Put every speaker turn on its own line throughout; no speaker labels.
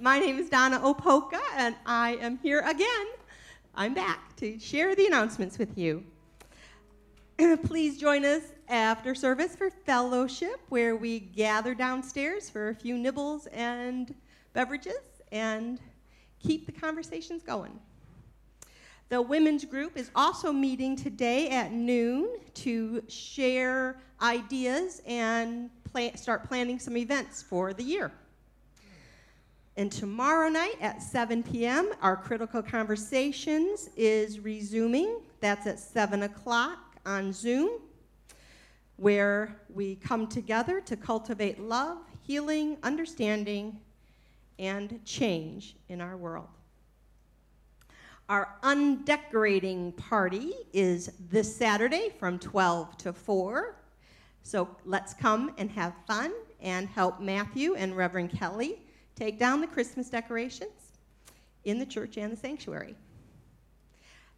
My
name is Donna Opoka, and I am here again. I'm back to share the announcements with you. Please join us after service for fellowship, where we gather downstairs for a few nibbles and beverages and keep the conversations going. The women's group is also meeting today at noon to share ideas and start planning some events for the year. And tomorrow night at 7 p.m., our Critical Conversations is resuming. That's at 7 o'clock on Zoom, where we come together to cultivate love, healing, understanding, and change in our world. Our undecorating party is this Saturday from 12 to 4. So let's come and have fun and help Matthew and Reverend Kelly take down the Christmas decorations in the church and the sanctuary.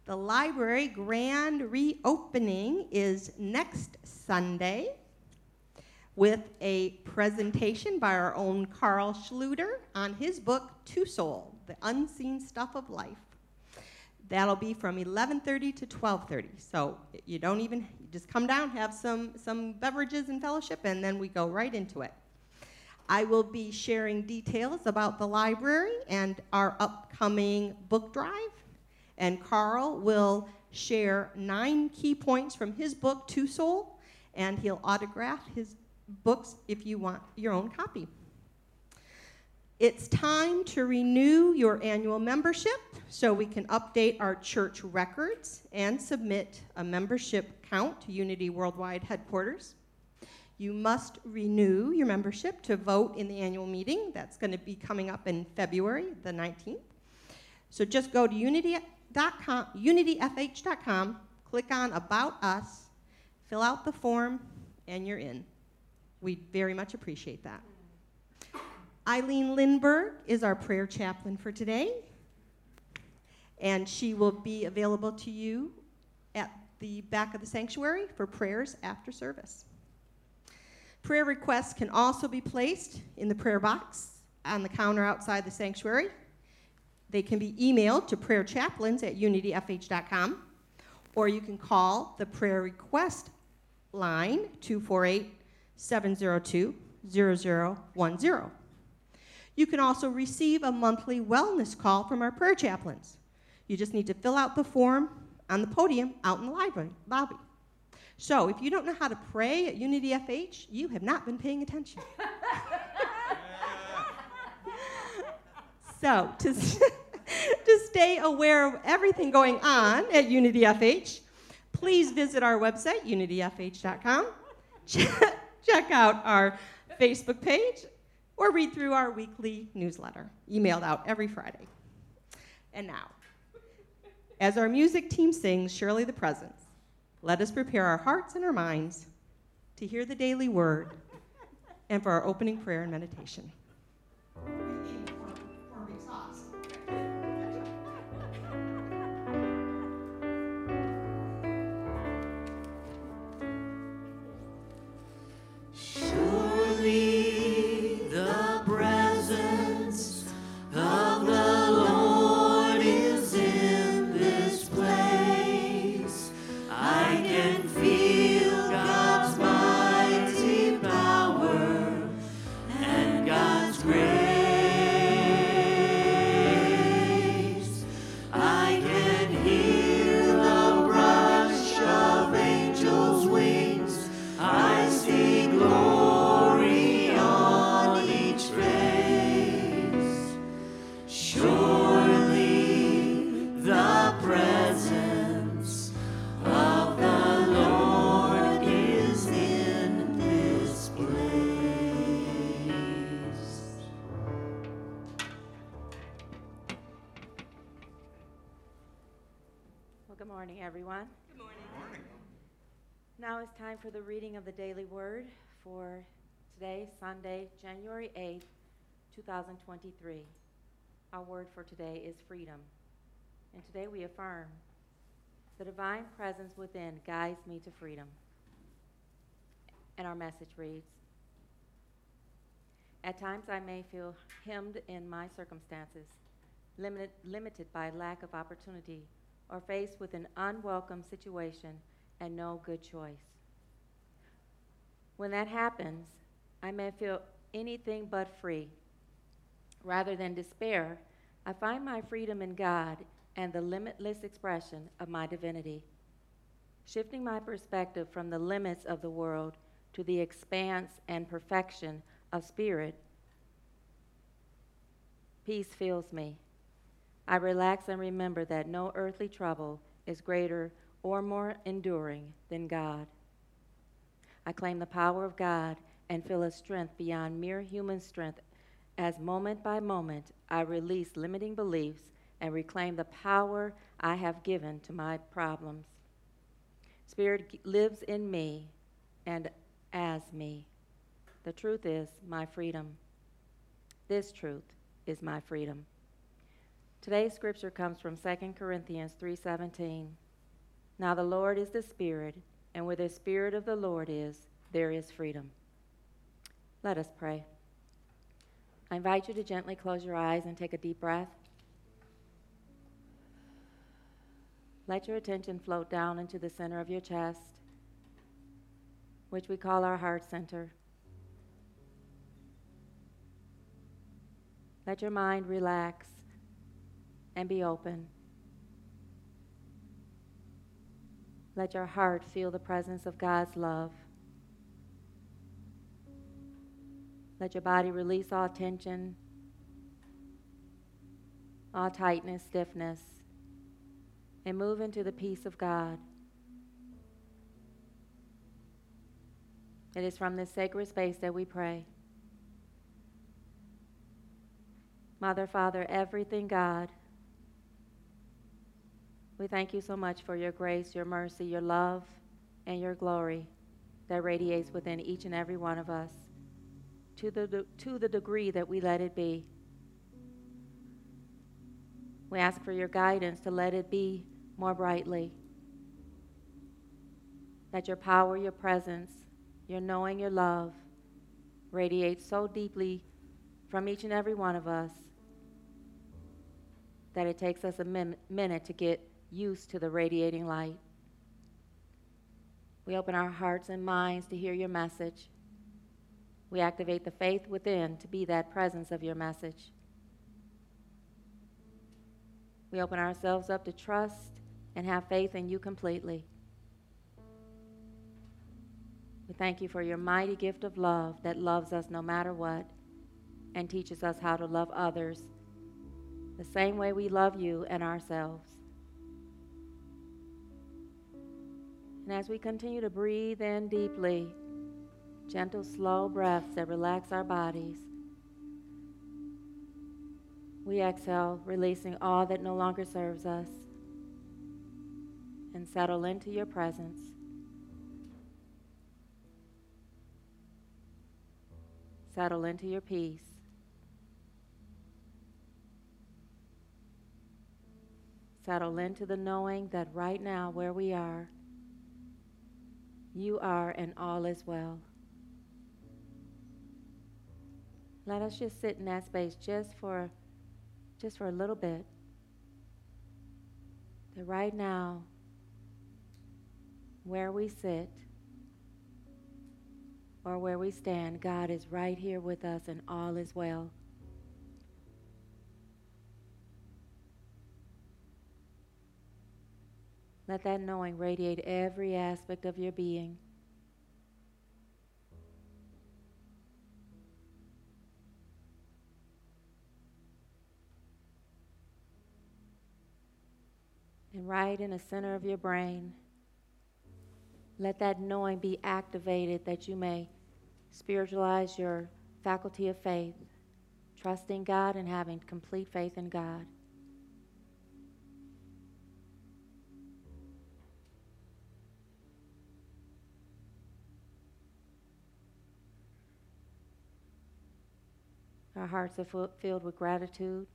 The library grand reopening is next Sunday with a presentation by our own Carl Schluter on his book Two Soul: The Unseen Stuff of Life. That'll be from 11:30 to 12:30. So you don't even just come down, have some some beverages and fellowship, and then we go right into it. I will be sharing details about the library and our upcoming book drive, and Carl will share nine key points from his book Two Soul, and he'll autograph his books if you want your own copy. It's time to renew your annual membership so we can update our church records and submit a membership count to Unity Worldwide headquarters. You must renew your membership to vote in the annual meeting. That's going to be coming up in February the 19th. So just go to unity.com, unityfh.com, click on About Us, fill out the form, and you're in. We very much appreciate that. Eileen Lindberg is our prayer chaplain for today, and she will be available to you at the back of the sanctuary for prayers after service. Prayer requests can also be placed in the prayer box on the counter outside the sanctuary. They can be emailed to prayerchaplains at unityfh.com, or you can call the prayer request line 248 702 0010. You can also receive a monthly wellness call from our prayer chaplains. You just need to fill out the form on the podium out in the library, lobby. So if you don't know how to pray at Unity FH, you have not been paying attention. so to, to stay aware of everything going on at Unity FH, Please visit our website, unityfh.com. Check, out our Facebook page or read through our weekly newsletter, emailed out every Friday. And now, as our music team sings Surely the Presence, let us prepare our hearts and our minds to hear the daily word and for our opening prayer and meditation.
For the reading of the daily word for today, Sunday, January 8th, 2023. Our word for today is freedom. And today we affirm the divine presence within guides me to freedom. And our message reads At times I may feel hemmed in my circumstances, limited, limited by lack of opportunity, or faced with an unwelcome situation and no good choice. When that happens, I may feel anything but free. Rather than despair, I find my freedom in God and the limitless expression of my divinity. Shifting my perspective from the limits of the world to the expanse and perfection of spirit, peace fills me. I relax and remember that no earthly trouble is greater or more enduring than God. I claim the power of God and feel a strength beyond mere human strength as moment by moment I release limiting beliefs and reclaim the power I have given to my problems. Spirit lives in me and as me. The truth is my freedom. This truth is my freedom. Today's scripture comes from 2 Corinthians 3:17. Now the Lord is the Spirit, and where the Spirit of the Lord is, there is freedom. Let us pray. I invite you to gently close your eyes and take a deep breath. Let your attention float down into the center of your chest, which we call our heart center. Let your mind relax and be open. Let your heart feel the presence of God's love. Let your body release all tension, all tightness, stiffness, and move into the peace of God. It is from this sacred space that we pray. Mother, Father, everything God, we thank you so much for your grace, your mercy, your love, and your glory that radiates within each and every one of us to the, to the degree that we let it be. We ask for your guidance to let it be more brightly. That your power, your presence, your knowing, your love radiates so deeply from each and every one of us that it takes us a min- minute to get used to the radiating light. We open our hearts and minds to hear your message. We activate the faith within to be that presence of your message. We open ourselves up to trust and have faith in you completely. We thank you for your mighty gift of love that loves us no matter what and teaches us how to love others the same way we love you and ourselves. And as we continue to breathe in deeply, gentle, slow breaths that relax our bodies, we exhale, releasing all that no longer serves us, and settle into your presence. Settle into your peace. Settle into the knowing that right now, where we are, you are and all is well. Let us just sit in that space just for just for a little bit. That right now, where we sit or where we stand, God is right here with us and all is well. Let that knowing radiate every aspect of your being. And right in the center of your brain, let that knowing be activated that you may spiritualize your faculty of faith, trusting God and having complete faith in God. Our hearts are filled with gratitude.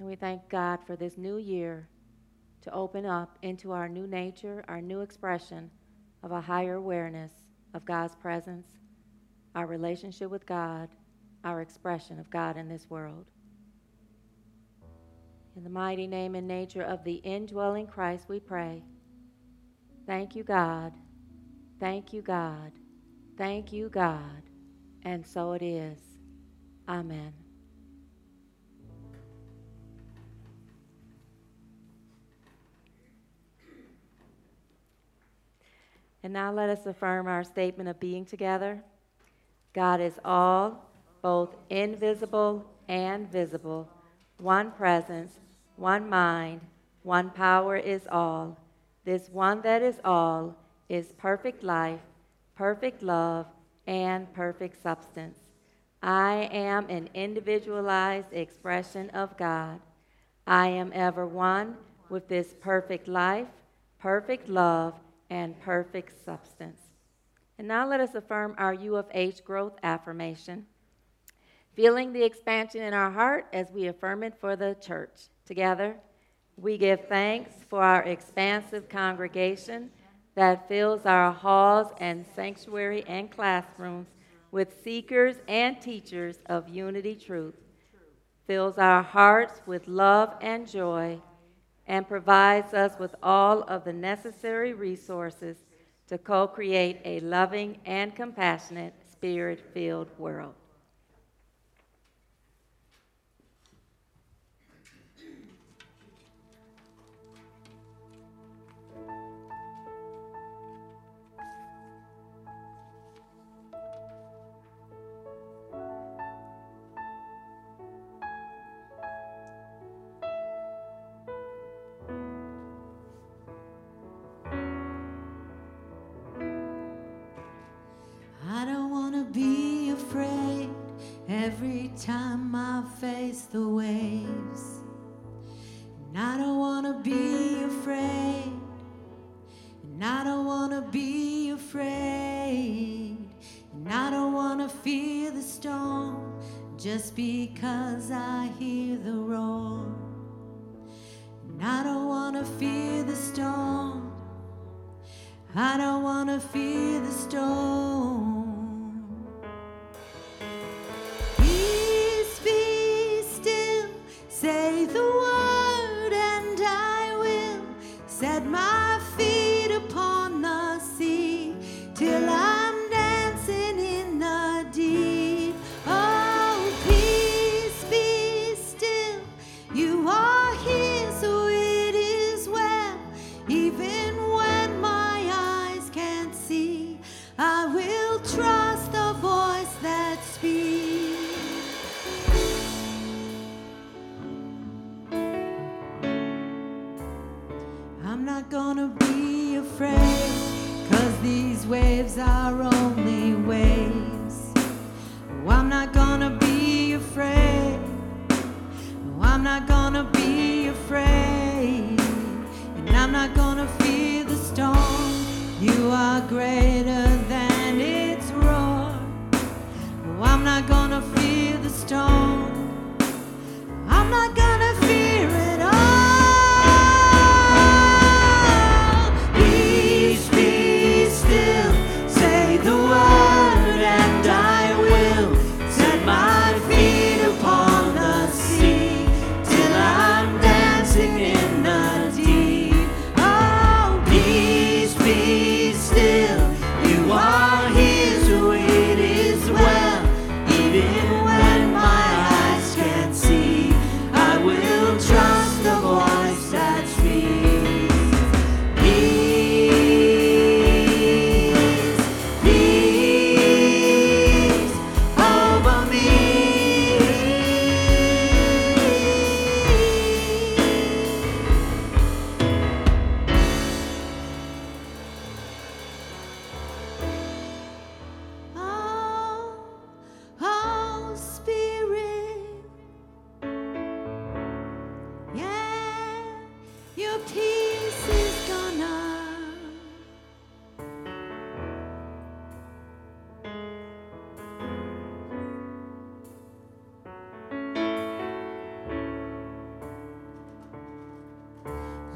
And we thank God for this new year to open up into our new nature, our new expression of a higher awareness of God's presence, our relationship with God, our expression of God in this world. In the mighty name and nature of the indwelling Christ, we pray. Thank you, God. Thank you, God. Thank you, God. And so it is. Amen. And now let us affirm our statement of being together. God is all, both invisible and visible, one presence, one mind, one power is all. This one that is all is perfect life, perfect love, and perfect substance. I am an individualized expression of God. I am ever one with this perfect life, perfect love, and perfect substance. And now let us affirm our UFH growth affirmation. Feeling the expansion in our heart as we affirm it for the church. Together, we give thanks for our expansive congregation that fills our halls and sanctuary and classrooms with seekers and teachers of unity truth, fills our hearts with love and joy, and provides us with all of the necessary resources to co create a loving and compassionate, spirit filled world.
I face the waves. And I don't wanna be afraid. And I don't wanna be afraid. And I don't wanna fear the storm just because I hear the roar. And I don't wanna fear the storm. I don't wanna fear the storm.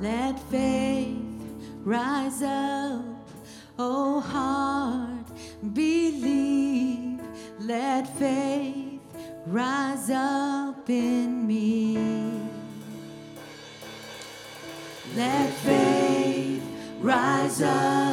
Let faith rise up, O heart, believe. Let faith rise up in me. Let faith rise up.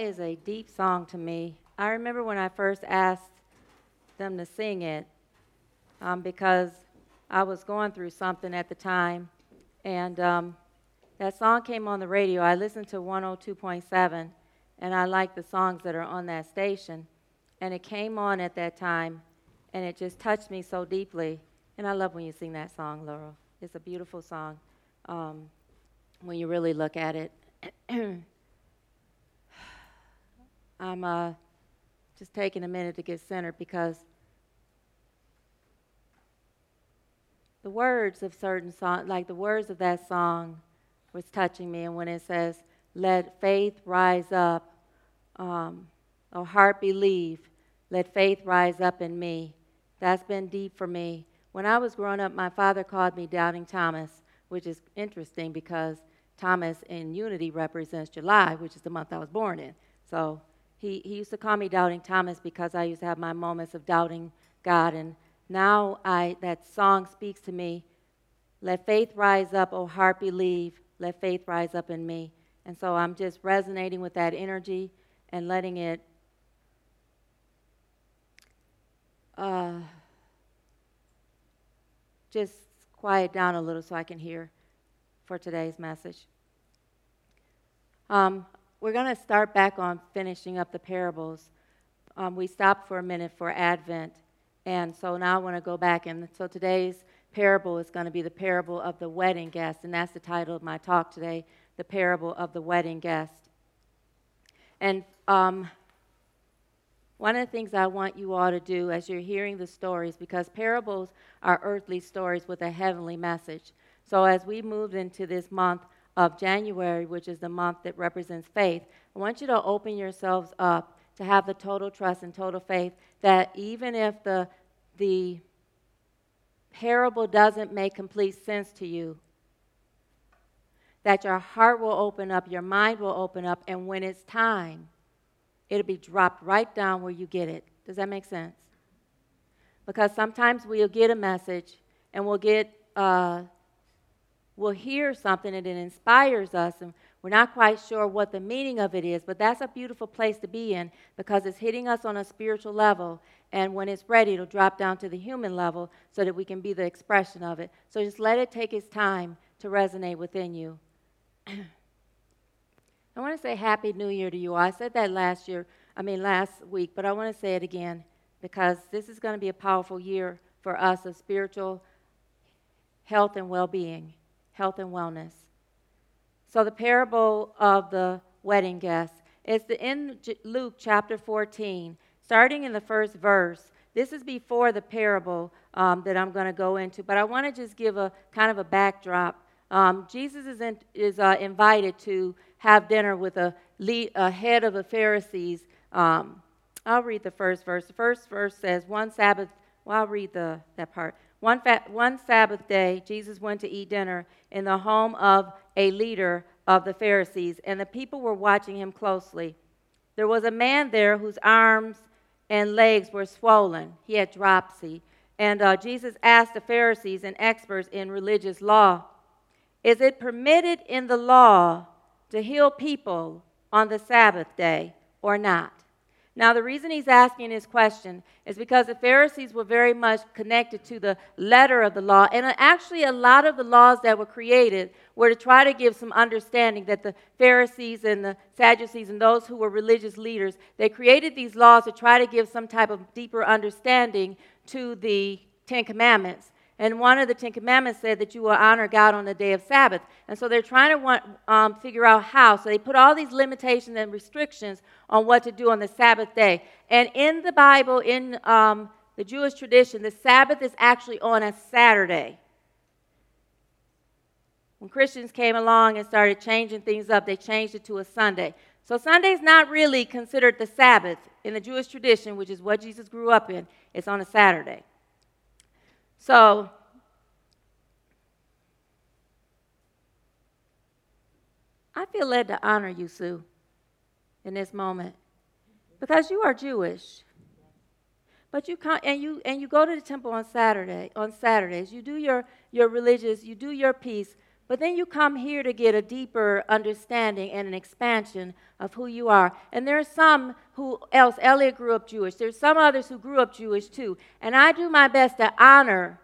that
is a deep song to me. I remember when I first asked them to sing it um, because I was going through something at the time. And um, that song came on the radio. I listened to 102.7, and I like the songs that are on that station. And it came on at that time, and it just touched me so deeply. And I love when you sing that song, Laurel. It's a beautiful song um, when you really look at it. I'm uh, just taking a minute to get centered because the words of certain songs, like the words of that song, was touching me. And when it says, "Let faith rise up," um, "Heart believe," "Let faith rise up in me," that's been deep for me. When I was growing up, my father called me Doubting Thomas, which is interesting because Thomas in unity represents July, which is the month I was born in. So he, he used to call me Doubting Thomas because I used to have my moments of doubting God. And now I, that song speaks to me. Let faith rise up, oh heart believe. Let faith rise up in me. And so I'm just resonating with that energy and letting it uh, just quiet down a little so I can hear for today's message. Um, we're going to start back on finishing up the parables. Um, we stopped for a minute for Advent, and so now I want to go back. And so today's parable is going to be the parable of the wedding guest, and that's the title of my talk today the parable of the wedding guest. And um, one of the things I want you all to do as you're hearing the stories, because parables are earthly stories with a heavenly message. So as we move into this month of January, which is the month that represents faith, I want you to open yourselves up to have the total trust and total faith that even if the, the parable doesn't make complete sense to you, that your heart will open up, your mind will open up, and when it's time, it'll be dropped right down where you get it. Does that make sense? Because sometimes we'll get a message and we'll get, uh, we'll hear something and it inspires us, and we're not quite sure what the meaning of it is, but that's a beautiful place to be in because it's hitting us on a spiritual level. And when it's ready, it'll drop down to the human level so that we can be the expression of it. So just let it take its time to resonate within you. I want to say Happy New Year to you. I said that last year, I mean last week, but I want to say it again because this is going to be a powerful year for us of spiritual health and well being, health and wellness. So, the parable of the wedding guest is in Luke chapter 14, starting in the first verse. This is before the parable um, that I'm going to go into, but I want to just give a kind of a backdrop. Um, Jesus is, in, is uh, invited to have dinner with a, lead, a head of the Pharisees. Um, I'll read the first verse. The first verse says, One Sabbath, well, I'll read the, that part. One, fa- one Sabbath day, Jesus went to eat dinner in the home of a leader of the Pharisees, and the people were watching him closely. There was a man there whose arms and legs were swollen. He had dropsy. And uh, Jesus asked the Pharisees and experts in religious law Is it permitted in the law to heal people on the Sabbath day or not? Now, the reason he's asking this question is because the Pharisees were very much connected to the letter of the law. And actually, a lot of the laws that were created were to try to give some understanding that the Pharisees and the Sadducees and those who were religious leaders, they created these laws to try to give some type of deeper understanding to the Ten Commandments. And one of the Ten Commandments said that you will honor God on the day of Sabbath. And so they're trying to want, um, figure out how. So they put all these limitations and restrictions on what to do on the Sabbath day. And in the Bible, in um, the Jewish tradition, the Sabbath is actually on a Saturday. When Christians came along and started changing things up, they changed it to a Sunday. So Sunday is not really considered the Sabbath in the Jewish tradition, which is what Jesus grew up in. It's on a Saturday. So, I feel led to honor you, Sue, in this moment because you are Jewish. But you come and you and you go to the temple on Saturday on Saturdays. You do your your religious, you do your piece, but then you come here to get a deeper understanding and an expansion of who you are. And there are some who else, Elliot grew up Jewish. There's some others who grew up Jewish too. And I do my best to honor,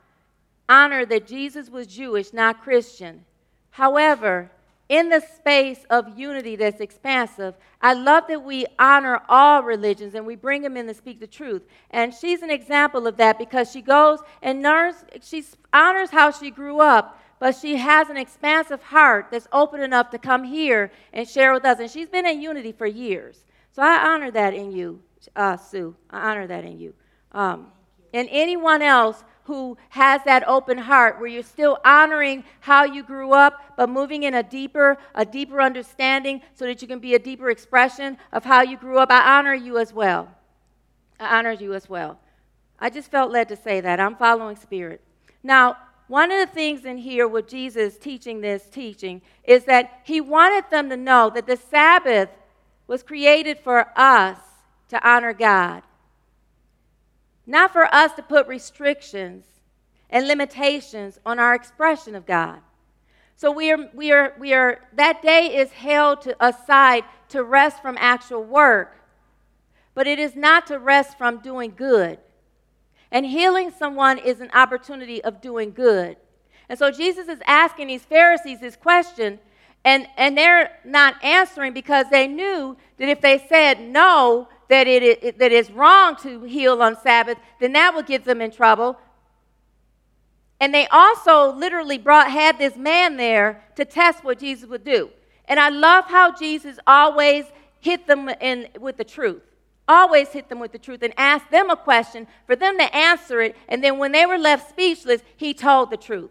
honor that Jesus was Jewish, not Christian. However, in the space of unity that's expansive, I love that we honor all religions and we bring them in to speak the truth. And she's an example of that because she goes and learns, she honors how she grew up, but she has an expansive heart that's open enough to come here and share with us. And she's been in unity for years. So I honor that in you. uh, Sue. I honor that in you. Um, and anyone else who has that open heart where you're still honoring how you grew up but moving in a deeper a deeper understanding so that you can be a deeper expression of how you grew up i honor you as well i honor you as well i just felt led to say that i'm following spirit now one of the things in here with jesus teaching this teaching is that he wanted them to know that the sabbath was created for us to honor god not for us to put restrictions and limitations on our expression of God. So we are, we are, we are, that day is held to, aside to rest from actual work, but it is not to rest from doing good. And healing someone is an opportunity of doing good. And so Jesus is asking these Pharisees this question, and, and they're not answering because they knew that if they said no, that it, it, that it's wrong to heal on Sabbath, then that would get them in trouble. And they also literally brought had this man there to test what Jesus would do. And I love how Jesus always hit them in with the truth. Always hit them with the truth and ask them a question for them to answer it. And then when they were left speechless, he told the truth.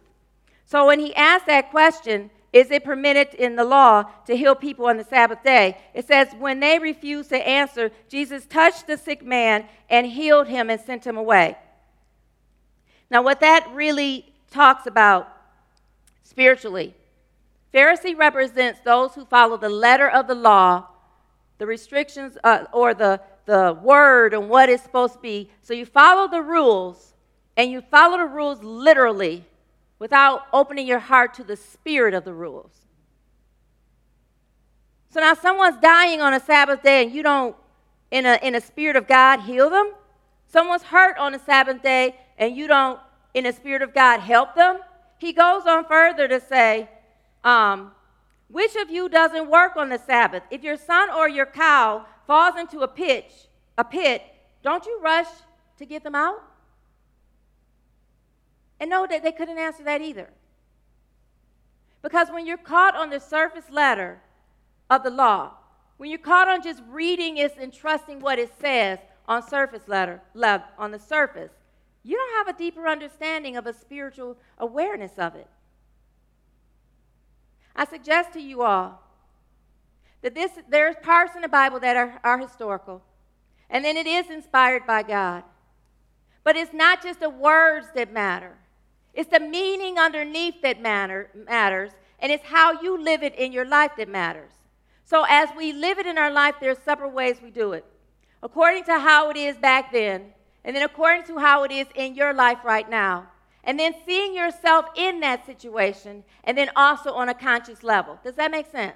So when he asked that question, is it permitted in the law to heal people on the Sabbath day? It says, when they refused to answer, Jesus touched the sick man and healed him and sent him away. Now, what that really talks about spiritually, Pharisee represents those who follow the letter of the law, the restrictions, uh, or the, the word and what it's supposed to be. So you follow the rules, and you follow the rules literally without opening your heart to the spirit of the rules. So now someone's dying on a Sabbath day and you don't, in a, in a spirit of God, heal them. Someone's hurt on a Sabbath day and you don't, in a spirit of God, help them. He goes on further to say, um, which of you doesn't work on the Sabbath? If your son or your cow falls into a pitch, a pit, don't you rush to get them out? And no, they, they couldn't answer that either. Because when you're caught on the surface letter of the law, when you're caught on just reading it and trusting what it says on surface letter, on the surface, you don't have a deeper understanding of a spiritual awareness of it. I suggest to you all that this, there's parts in the Bible that are, are historical, and then it is inspired by God. But it's not just the words that matter. It's the meaning underneath that matter, matters, and it's how you live it in your life that matters. So, as we live it in our life, there's several ways we do it. According to how it is back then, and then according to how it is in your life right now. And then seeing yourself in that situation, and then also on a conscious level. Does that make sense?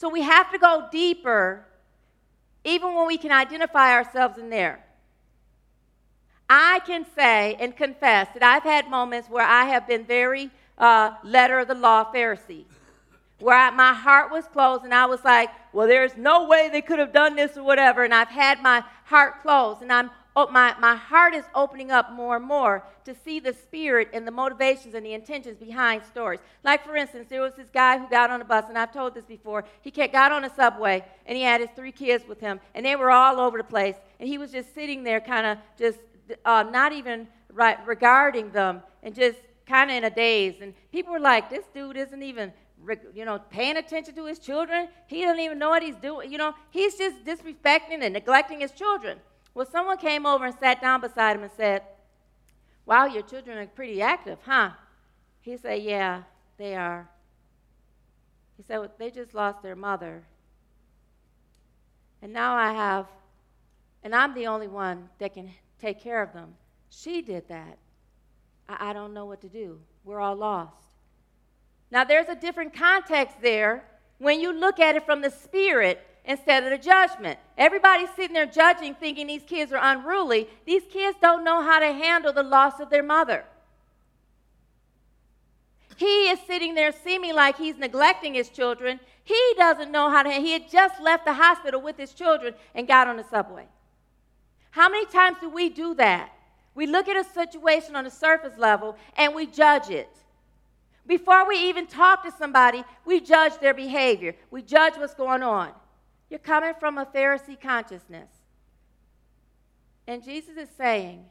So, we have to go deeper, even when we can identify ourselves in there. I can say and confess that I've had moments where I have been very uh, letter of the law Pharisee, where I, my heart was closed and I was like, well, there's no way they could have done this or whatever. And I've had my heart closed and I'm my, my heart is opening up more and more to see the spirit and the motivations and the intentions behind stories. Like, for instance, there was this guy who got on a bus, and I've told this before. He got on a subway, and he had his three kids with him, and they were all over the place. And he was just sitting there, kind of just uh, not even right, regarding them and just kind of in a daze. And people were like, this dude isn't even, you know, paying attention to his children. He doesn't even know what he's doing. You know, he's just disrespecting and neglecting his children. Well, someone came over and sat down beside him and said, Wow, your children are pretty active, huh? He said, Yeah, they are. He said, well, They just lost their mother. And now I have, and I'm the only one that can take care of them. She did that. I, I don't know what to do. We're all lost. Now, there's a different context there when you look at it from the spirit instead of the judgment. Everybody's sitting there judging, thinking these kids are unruly. These kids don't know how to handle the loss of their mother. He is sitting there seeming like he's neglecting his children. He doesn't know how to. He had just left the hospital with his children and got on the subway. How many times do we do that? We look at a situation on the surface level and we judge it. Before we even talk to somebody, we judge their behavior. We judge what's going on. You're coming from a Pharisee consciousness. And Jesus is saying,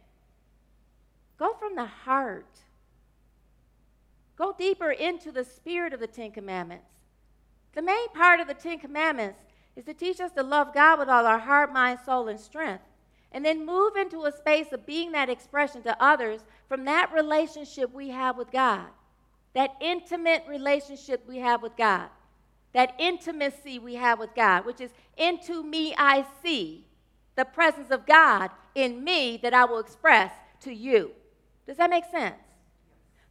go from the heart. Go deeper into the spirit of the Ten Commandments. The main part of the Ten Commandments is to teach us to love God with all our heart, mind, soul, and strength. And then move into a space of being that expression to others from that relationship we have with God, that intimate relationship we have with God, that intimacy we have with God, which is into me I see the presence of God in me that I will express to you. Does that make sense?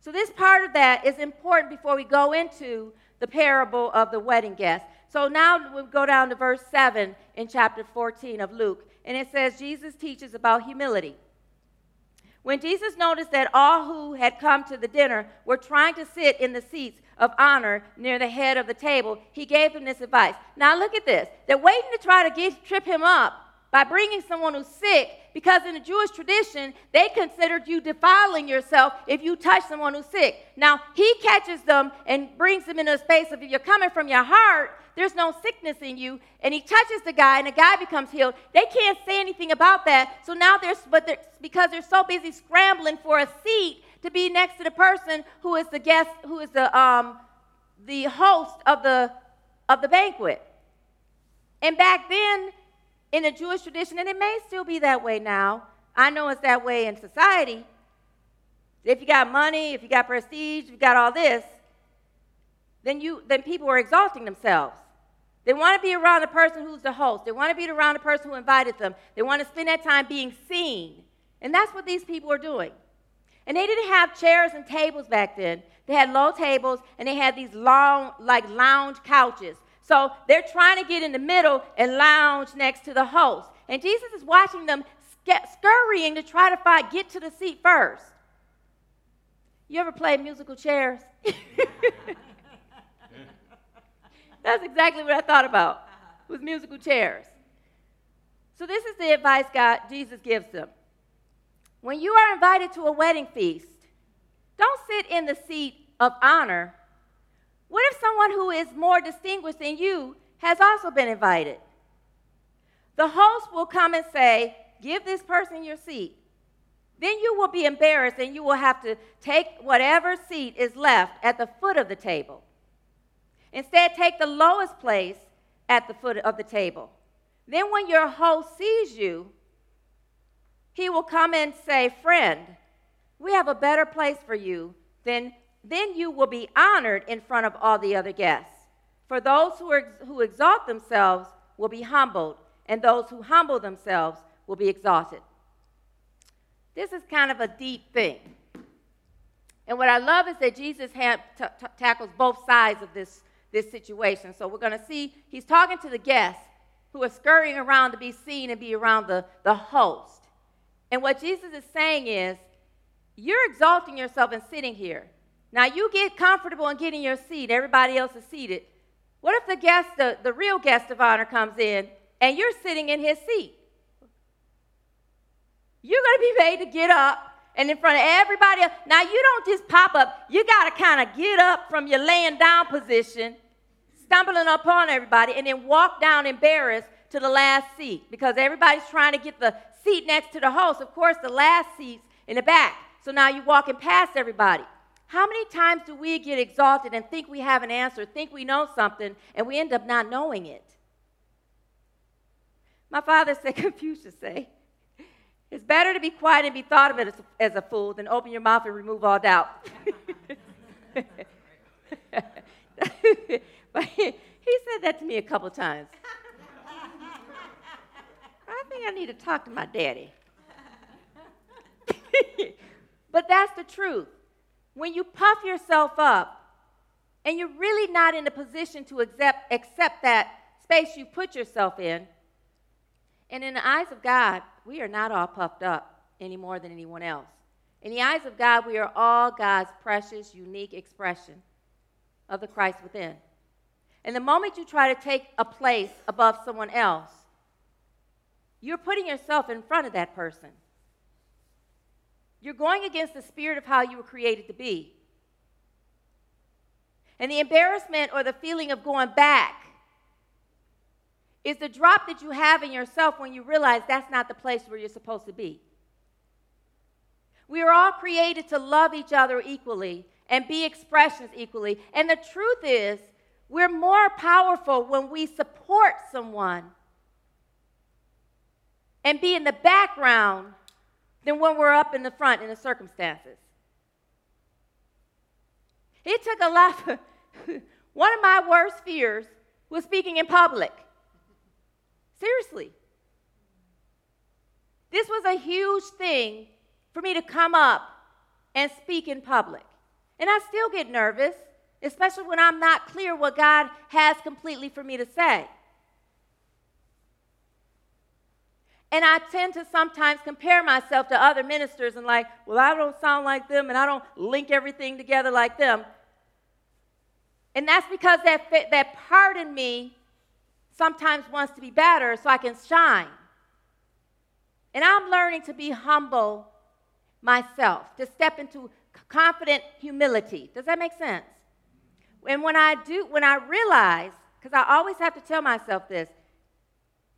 So, this part of that is important before we go into the parable of the wedding guest. So, now we'll go down to verse 7 in chapter 14 of Luke, and it says Jesus teaches about humility. When Jesus noticed that all who had come to the dinner were trying to sit in the seats of honor near the head of the table, he gave them this advice. Now, look at this. They're waiting to try to get, trip him up by bringing someone who's sick because in the Jewish tradition, they considered you defiling yourself if you touch someone who's sick. Now, he catches them and brings them into a space of if you're coming from your heart, there's no sickness in you, and he touches the guy and the guy becomes healed. They can't say anything about that. So now there's, but they're, because they're so busy scrambling for a seat to be next to the person who is the guest, who is the, um, the host of the, of the banquet. And back then, in the Jewish tradition, and it may still be that way now. I know it's that way in society. If you got money, if you got prestige, if you got all this, then you then people are exalting themselves. They want to be around the person who's the host. They want to be around the person who invited them. They want to spend that time being seen. And that's what these people are doing. And they didn't have chairs and tables back then. They had low tables and they had these long, like lounge couches. So they're trying to get in the middle and lounge next to the host. And Jesus is watching them scurrying to try to find, get to the seat first. You ever played musical chairs? That's exactly what I thought about uh-huh. with musical chairs. So this is the advice God Jesus gives them. When you are invited to a wedding feast, don't sit in the seat of honor what if someone who is more distinguished than you has also been invited? The host will come and say, Give this person your seat. Then you will be embarrassed and you will have to take whatever seat is left at the foot of the table. Instead, take the lowest place at the foot of the table. Then, when your host sees you, he will come and say, Friend, we have a better place for you than then you will be honored in front of all the other guests. For those who, who exalt themselves will be humbled, and those who humble themselves will be exalted. This is kind of a deep thing. And what I love is that Jesus t- t- tackles both sides of this, this situation. So we're going to see he's talking to the guests who are scurrying around to be seen and be around the, the host. And what Jesus is saying is, you're exalting yourself and sitting here. Now you get comfortable and get in your seat. Everybody else is seated. What if the guest, the, the real guest of honor comes in and you're sitting in his seat? You're going to be made to get up and in front of everybody else. Now you don't just pop up. You got to kind of get up from your laying down position, stumbling upon everybody, and then walk down embarrassed to the last seat because everybody's trying to get the seat next to the host. Of course, the last seat's in the back. So now you're walking past everybody. How many times do we get exalted and think we have an answer, think we know something, and we end up not knowing it? My father said, Confucius say, it's better to be quiet and be thought of as, as a fool than open your mouth and remove all doubt. but he, he said that to me a couple times. I think I need to talk to my daddy. but that's the truth when you puff yourself up and you're really not in a position to accept, accept that space you put yourself in, and in the eyes of God, we are not all puffed up any more than anyone else. In the eyes of God, we are all God's precious, unique expression of the Christ within. And the moment you try to take a place above someone else, you're putting yourself in front of that person. You're going against the spirit of how you were created to be. And the embarrassment or the feeling of going back is the drop that you have in yourself when you realize that's not the place where you're supposed to be. We are all created to love each other equally and be expressions equally. And the truth is, we're more powerful when we support someone and be in the background than when we're up in the front in the circumstances. It took a lot. One of my worst fears was speaking in public. Seriously. This was a huge thing for me to come up and speak in public. And I still get nervous, especially when I'm not clear what God has completely for me to say. And I tend to sometimes compare myself to other ministers and, like, well, I don't sound like them and I don't link everything together like them. And that's because that, that part in me sometimes wants to be better so I can shine. And I'm learning to be humble myself, to step into confident humility. Does that make sense? And when I do, when I realize, because I always have to tell myself this,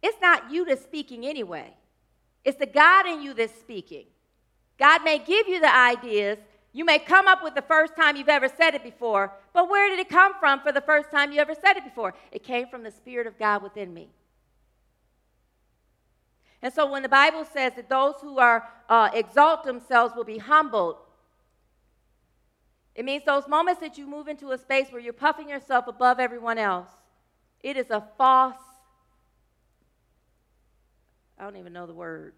it's not you that's speaking anyway. It's the God in you that's speaking. God may give you the ideas. You may come up with the first time you've ever said it before, but where did it come from for the first time you ever said it before? It came from the Spirit of God within me. And so when the Bible says that those who are uh, exalt themselves will be humbled, it means those moments that you move into a space where you're puffing yourself above everyone else. It is a false, I don't even know the word,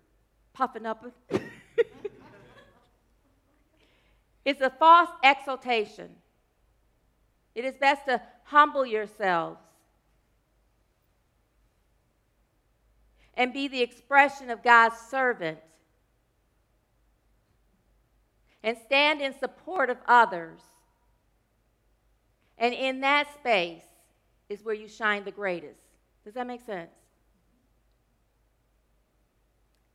puffing up. it's a false exaltation. It is best to humble yourselves and be the expression of God's servant and stand in support of others. And in that space is where you shine the greatest. Does that make sense?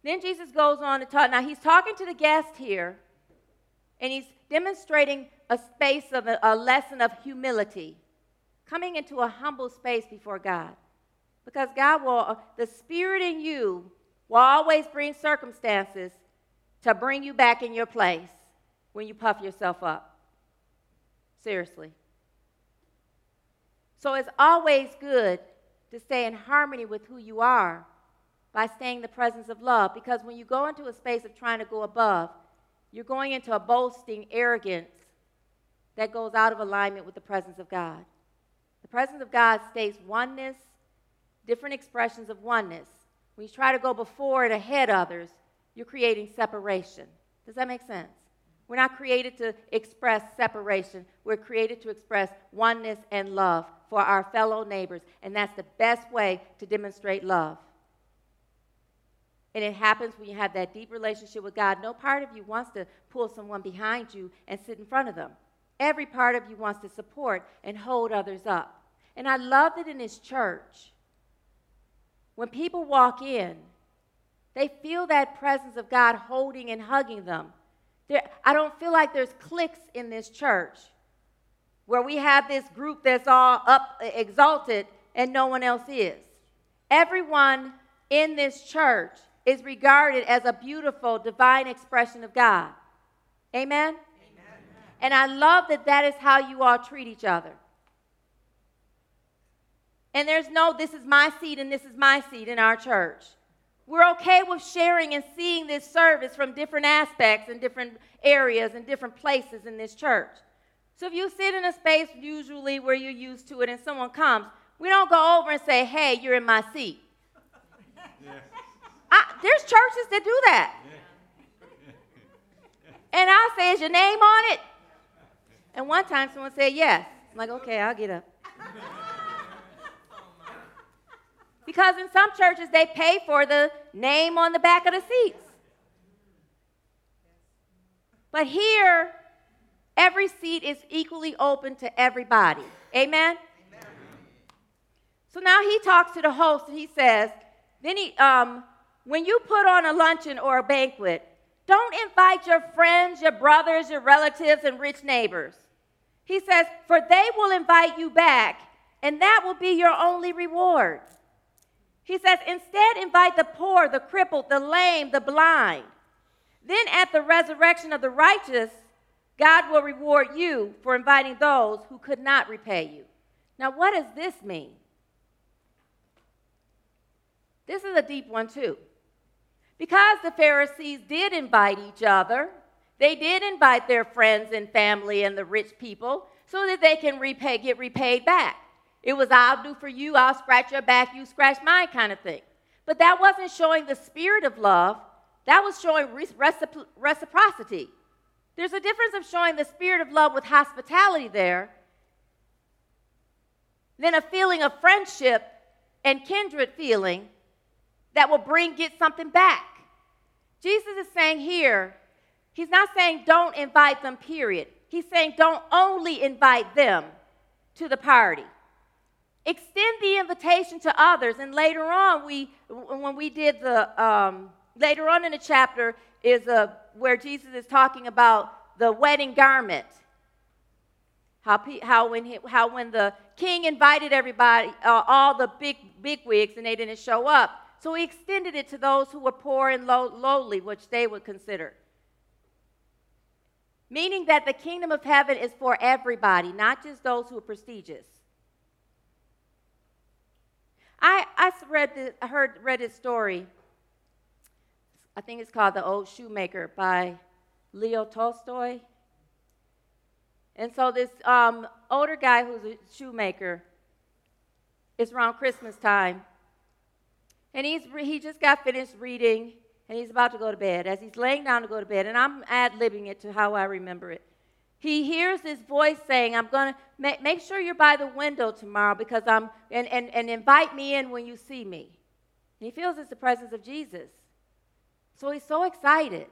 Then Jesus goes on to talk. Now, he's talking to the guest here, and he's demonstrating a space of a, a lesson of humility, coming into a humble space before God. Because God will, uh, the Spirit in you will always bring circumstances to bring you back in your place when you puff yourself up. Seriously. So it's always good to stay in harmony with who you are by staying in the presence of love. Because when you go into a space of trying to go above, you're going into a boasting arrogance that goes out of alignment with the presence of God. The presence of God states oneness, different expressions of oneness. When you try to go before and ahead others, you're creating separation. Does that make sense? We're not created to express separation. We're created to express oneness and love for our fellow neighbors. And that's the best way to demonstrate love. And it happens when you have that deep relationship with God. No part of you wants to pull someone behind you and sit in front of them. Every part of you wants to support and hold others up. And I love that in this church, when people walk in, they feel that presence of God holding and hugging them. I don't feel like there's cliques in this church where we have this group that's all up exalted and no one else is. Everyone in this church is regarded as a beautiful divine expression of God. Amen? Amen. And I love that that is how you all treat each other. And there's no, this is my seat and this is my seat in our church. We're okay with sharing and seeing this service from different aspects and different areas and different places in this church. So if you sit in a space usually where you're used to it and someone comes, we don't go over and say, hey, you're in my seat. Yeah. I, there's churches that do that. And I'll say, is your name on it? And one time someone said, yes. I'm like, okay, I'll get up. Because in some churches, they pay for the name on the back of the seats. But here, every seat is equally open to everybody. Amen? Amen? So now he talks to the host and he says, then he, um, when you put on a luncheon or a banquet, don't invite your friends, your brothers, your relatives, and rich neighbors. He says, for they will invite you back, and that will be your only reward. He says, instead, invite the poor, the crippled, the lame, the blind. Then, at the resurrection of the righteous, God will reward you for inviting those who could not repay you. Now, what does this mean? This is a deep one, too. Because the Pharisees did invite each other, they did invite their friends and family and the rich people so that they can repay, get repaid back. It was, I'll do for you, I'll scratch your back, you scratch mine kind of thing. But that wasn't showing the spirit of love, that was showing recipro- reciprocity. There's a difference of showing the spirit of love with hospitality there than a feeling of friendship and kindred feeling that will bring get something back. Jesus is saying here, he's not saying don't invite them, period. He's saying don't only invite them to the party. Extend the invitation to others. And later on, we when we did the um, later on in the chapter is uh, where Jesus is talking about the wedding garment. How, how, when, he, how when the king invited everybody, uh, all the big, big wigs, and they didn't show up. So he extended it to those who were poor and low, lowly, which they would consider. Meaning that the kingdom of heaven is for everybody, not just those who are prestigious. I, I read heard, read his story. I think it's called The Old Shoemaker by Leo Tolstoy. And so this um, older guy who's a shoemaker, it's around Christmas time, and he's he just got finished reading, and he's about to go to bed. As he's laying down to go to bed, and I'm ad libbing it to how I remember it. He hears this voice saying, "I'm gonna make, make sure you're by the window tomorrow because I'm and, and, and invite me in when you see me." And he feels it's the presence of Jesus, so he's so excited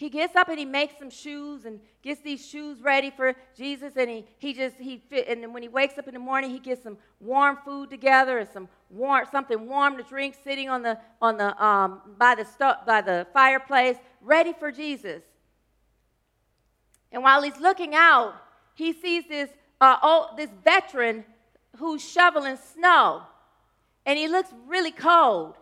he gets up and he makes some shoes and gets these shoes ready for Jesus. And he, he just, he fit, and then when he wakes up in the morning, he gets some warm food together and some warm, something warm to drink sitting on the, on the, um, by, the by the fireplace, ready for Jesus. And while he's looking out, he sees this, uh, oh, this veteran who's shoveling snow. And he looks really cold.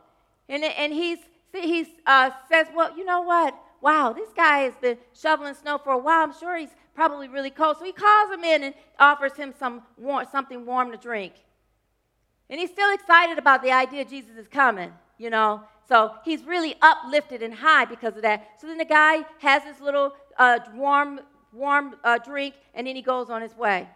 And, and he's, he uh, says, Well, you know what? Wow, this guy has been shoveling snow for a while. I'm sure he's probably really cold. So he calls him in and offers him some warm, something warm to drink. And he's still excited about the idea Jesus is coming, you know. So he's really uplifted and high because of that. So then the guy has his little uh, warm, warm uh, drink, and then he goes on his way.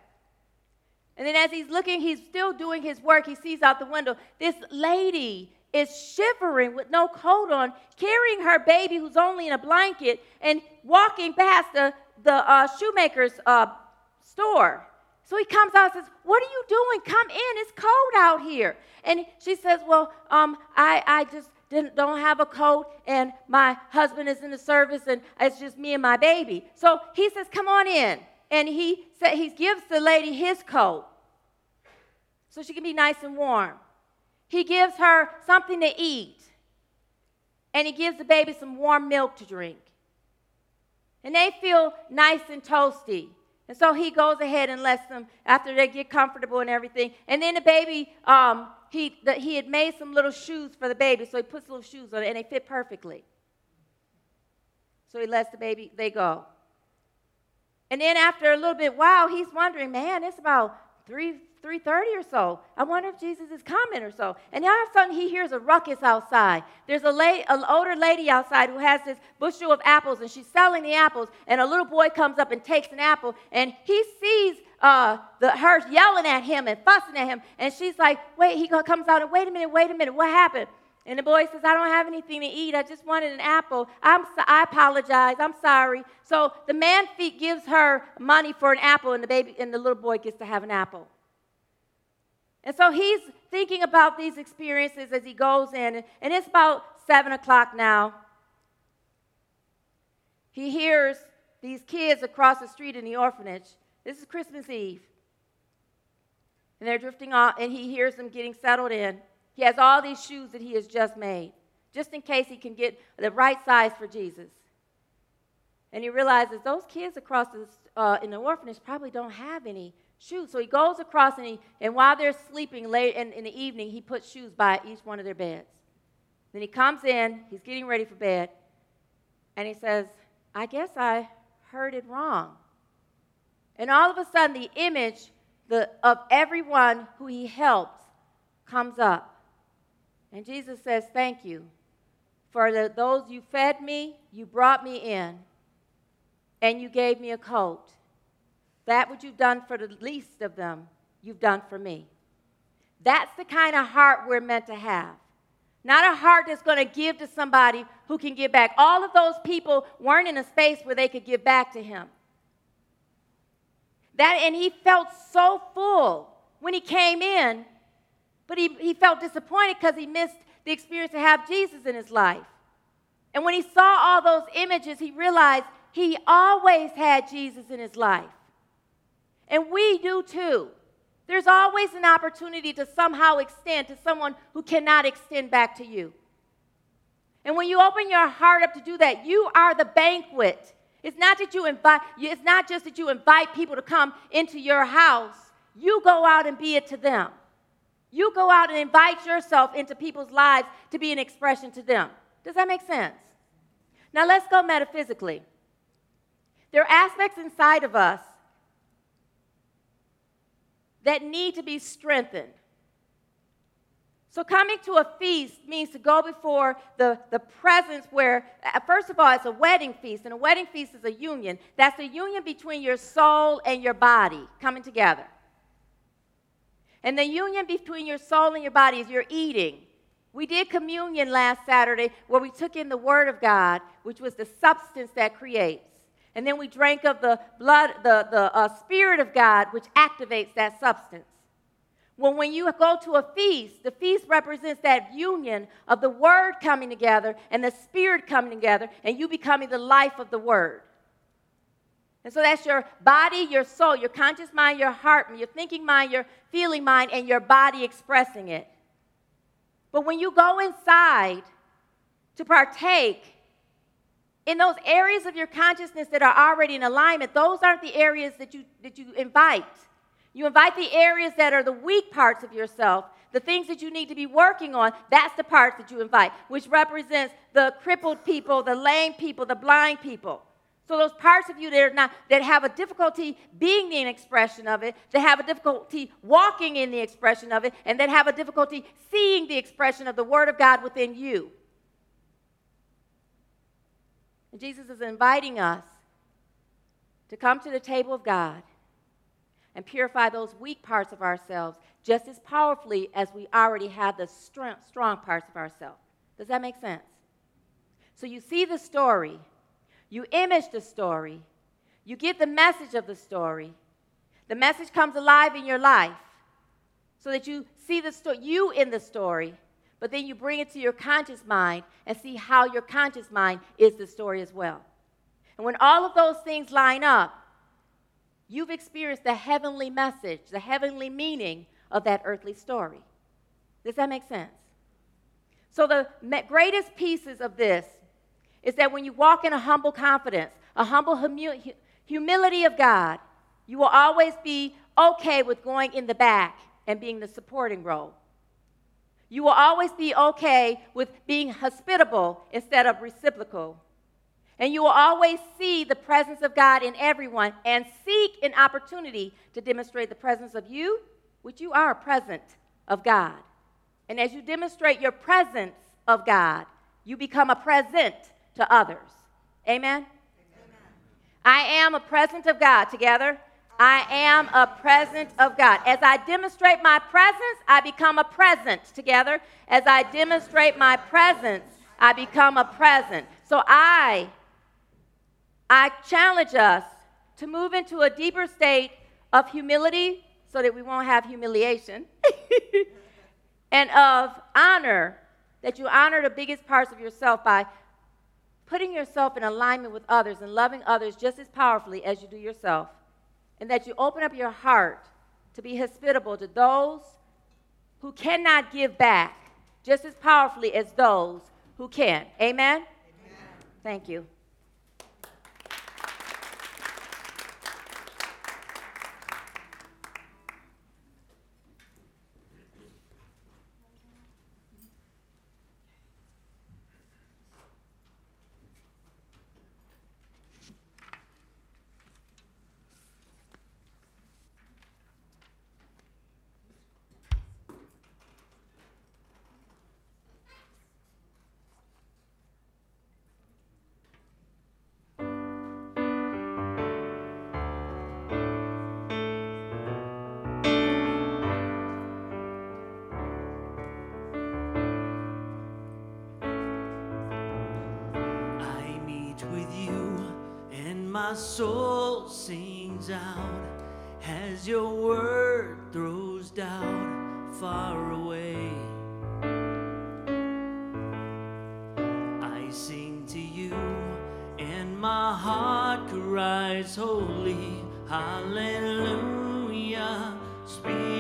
And then as he's looking, he's still doing his work. He sees out the window this lady is shivering with no coat on, carrying her baby who's only in a blanket, and walking past the, the uh, shoemaker's uh, store. So he comes out and says, What are you doing? Come in. It's cold out here. And she says, Well, um, I, I just didn't, don't have a coat, and my husband is in the service, and it's just me and my baby. So he says, Come on in. And he, sa- he gives the lady his coat so she can be nice and warm. He gives her something to eat. And he gives the baby some warm milk to drink. And they feel nice and toasty. And so he goes ahead and lets them, after they get comfortable and everything. And then the baby, um, he, the, he had made some little shoes for the baby, so he puts little shoes on it, and they fit perfectly. So he lets the baby, they go. And then after a little bit, wow, he's wondering, man, it's about three, 3.30 or so. I wonder if Jesus is coming or so. And all of a sudden he hears a ruckus outside. There's a lady, an older lady outside who has this bushel of apples and she's selling the apples. And a little boy comes up and takes an apple and he sees uh, the, her yelling at him and fussing at him. And she's like, wait, he comes out and wait a minute, wait a minute, what happened? And the boy says, I don't have anything to eat. I just wanted an apple. I'm so, I apologize. I'm sorry. So the man feet gives her money for an apple, and the baby and the little boy gets to have an apple. And so he's thinking about these experiences as he goes in, and it's about seven o'clock now. He hears these kids across the street in the orphanage. This is Christmas Eve. And they're drifting off, and he hears them getting settled in. He has all these shoes that he has just made, just in case he can get the right size for Jesus. And he realizes those kids across the, uh, in the orphanage probably don't have any shoes. So he goes across and, he, and while they're sleeping late in, in the evening, he puts shoes by each one of their beds. Then he comes in, he's getting ready for bed, and he says, I guess I heard it wrong. And all of a sudden, the image the, of everyone who he helps comes up. And Jesus says, Thank you. For the, those you fed me, you brought me in, and you gave me a coat. That what you've done for the least of them, you've done for me. That's the kind of heart we're meant to have. Not a heart that's going to give to somebody who can give back. All of those people weren't in a space where they could give back to him. That, and he felt so full when he came in, but he, he felt disappointed because he missed the experience to have Jesus in his life. And when he saw all those images, he realized he always had Jesus in his life. And we do too. There's always an opportunity to somehow extend to someone who cannot extend back to you. And when you open your heart up to do that, you are the banquet. It's not that you invite it's not just that you invite people to come into your house. You go out and be it to them. You go out and invite yourself into people's lives to be an expression to them. Does that make sense? Now let's go metaphysically. There are aspects inside of us that need to be strengthened. So, coming to a feast means to go before the, the presence where, uh, first of all, it's a wedding feast, and a wedding feast is a union. That's a union between your soul and your body coming together. And the union between your soul and your body is your eating. We did communion last Saturday where we took in the Word of God, which was the substance that creates. And then we drank of the blood, the, the uh, Spirit of God, which activates that substance. Well, when you go to a feast, the feast represents that union of the Word coming together and the Spirit coming together, and you becoming the life of the Word. And so that's your body, your soul, your conscious mind, your heart, your thinking mind, your feeling mind, and your body expressing it. But when you go inside to partake, in those areas of your consciousness that are already in alignment, those aren't the areas that you, that you invite. You invite the areas that are the weak parts of yourself, the things that you need to be working on. That's the parts that you invite, which represents the crippled people, the lame people, the blind people. So those parts of you that are not that have a difficulty being the expression of it, that have a difficulty walking in the expression of it, and that have a difficulty seeing the expression of the Word of God within you. And Jesus is inviting us to come to the table of God and purify those weak parts of ourselves just as powerfully as we already have the strong parts of ourselves. Does that make sense? So you see the story, you image the story, you get the message of the story. The message comes alive in your life so that you see the story, you in the story, but then you bring it to your conscious mind and see how your conscious mind is the story as well. And when all of those things line up, you've experienced the heavenly message, the heavenly meaning of that earthly story. Does that make sense? So, the greatest pieces of this is that when you walk in a humble confidence, a humble humi- humility of God, you will always be okay with going in the back and being the supporting role. You will always be okay with being hospitable instead of reciprocal. And you will always see the presence of God in everyone and seek an opportunity to demonstrate the presence of you, which you are a present of God. And as you demonstrate your presence of God, you become a present to others. Amen? Amen. I am a present of God. Together. I am a present of God. As I demonstrate my presence, I become a present together. As I demonstrate my presence, I become a present. So I I challenge us to move into a deeper state of humility so that we won't have humiliation and of honor that you honor the biggest parts of yourself by putting yourself in alignment with others and loving others just as powerfully as you do yourself and that you open up your heart to be hospitable to those who cannot give back just as powerfully as those who can. Amen? Amen. Thank you.
my soul sings out as your word throws down far away. I sing to you, and my heart cries, Holy, Hallelujah.
Speak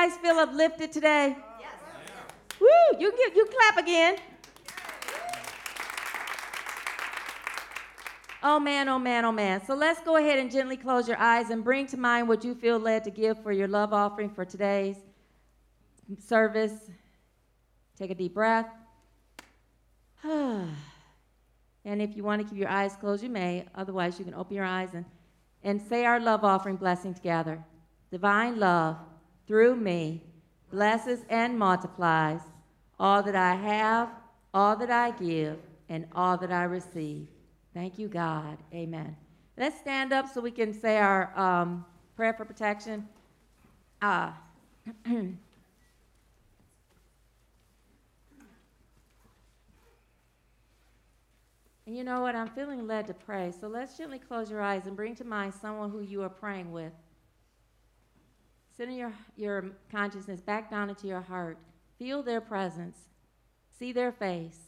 guys feel uplifted today? Yes. Woo! You give, you clap again. Oh man, oh man, oh man. So let's go ahead and gently close your eyes and bring to mind what you feel led to give for your love offering for today's service. Take a deep breath.
and if you want to keep your eyes closed, you may. Otherwise, you can open your eyes and, and say our love offering blessing together. Divine love through me, blesses and multiplies all that I have, all that I give, and all that I receive. Thank you, God. Amen. Let's stand up so we can say our um, prayer for protection. Ah. And you know what? I'm feeling led to pray. So let's gently close your eyes and bring to mind someone who you are praying with. Send your, your consciousness back down into your heart. Feel their presence. See their face.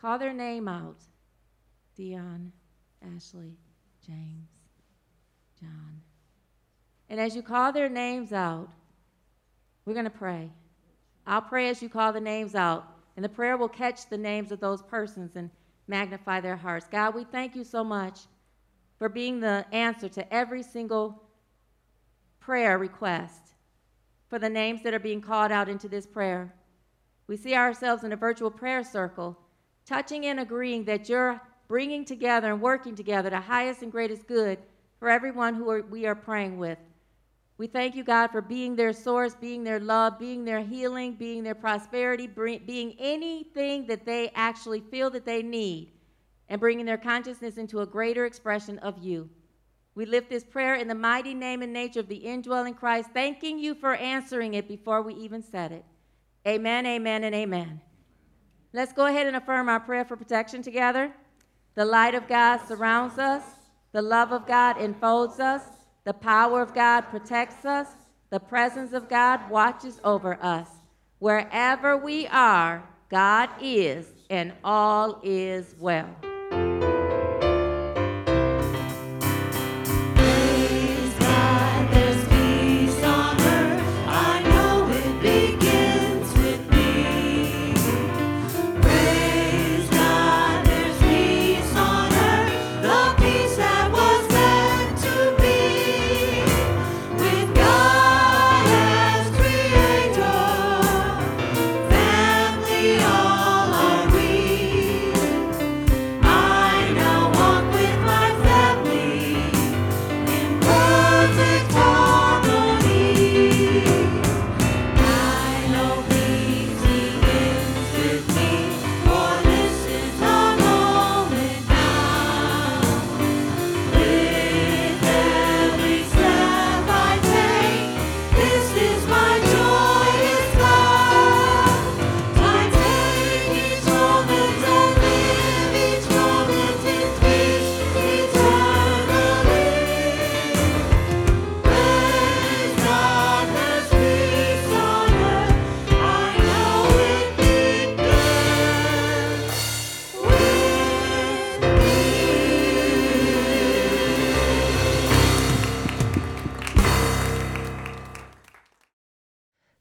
Call their name out Dion, Ashley, James, John. And as you call their names out, we're going to pray. I'll pray as you call the names out. And the prayer will catch the names of those persons and magnify their hearts. God, we thank you so much for being the answer to every single prayer request, for the names that are being called out into this prayer. We see ourselves in a virtual prayer circle, touching and agreeing that you're bringing together and working together the highest and greatest good for everyone who are, we are praying with. We thank you, God, for being their source, being their love, being their healing, being their prosperity, being anything that they actually feel that they need, and bringing their consciousness into a greater expression of you. We lift this prayer in the mighty name and nature of the indwelling Christ, thanking you for answering it before we even said it. Amen, amen, and amen. Let's go ahead and affirm our prayer for protection together. The light of God surrounds us, the love of God enfolds us. The power of God protects us. The presence of God watches over us. Wherever we are, God is, and all is well.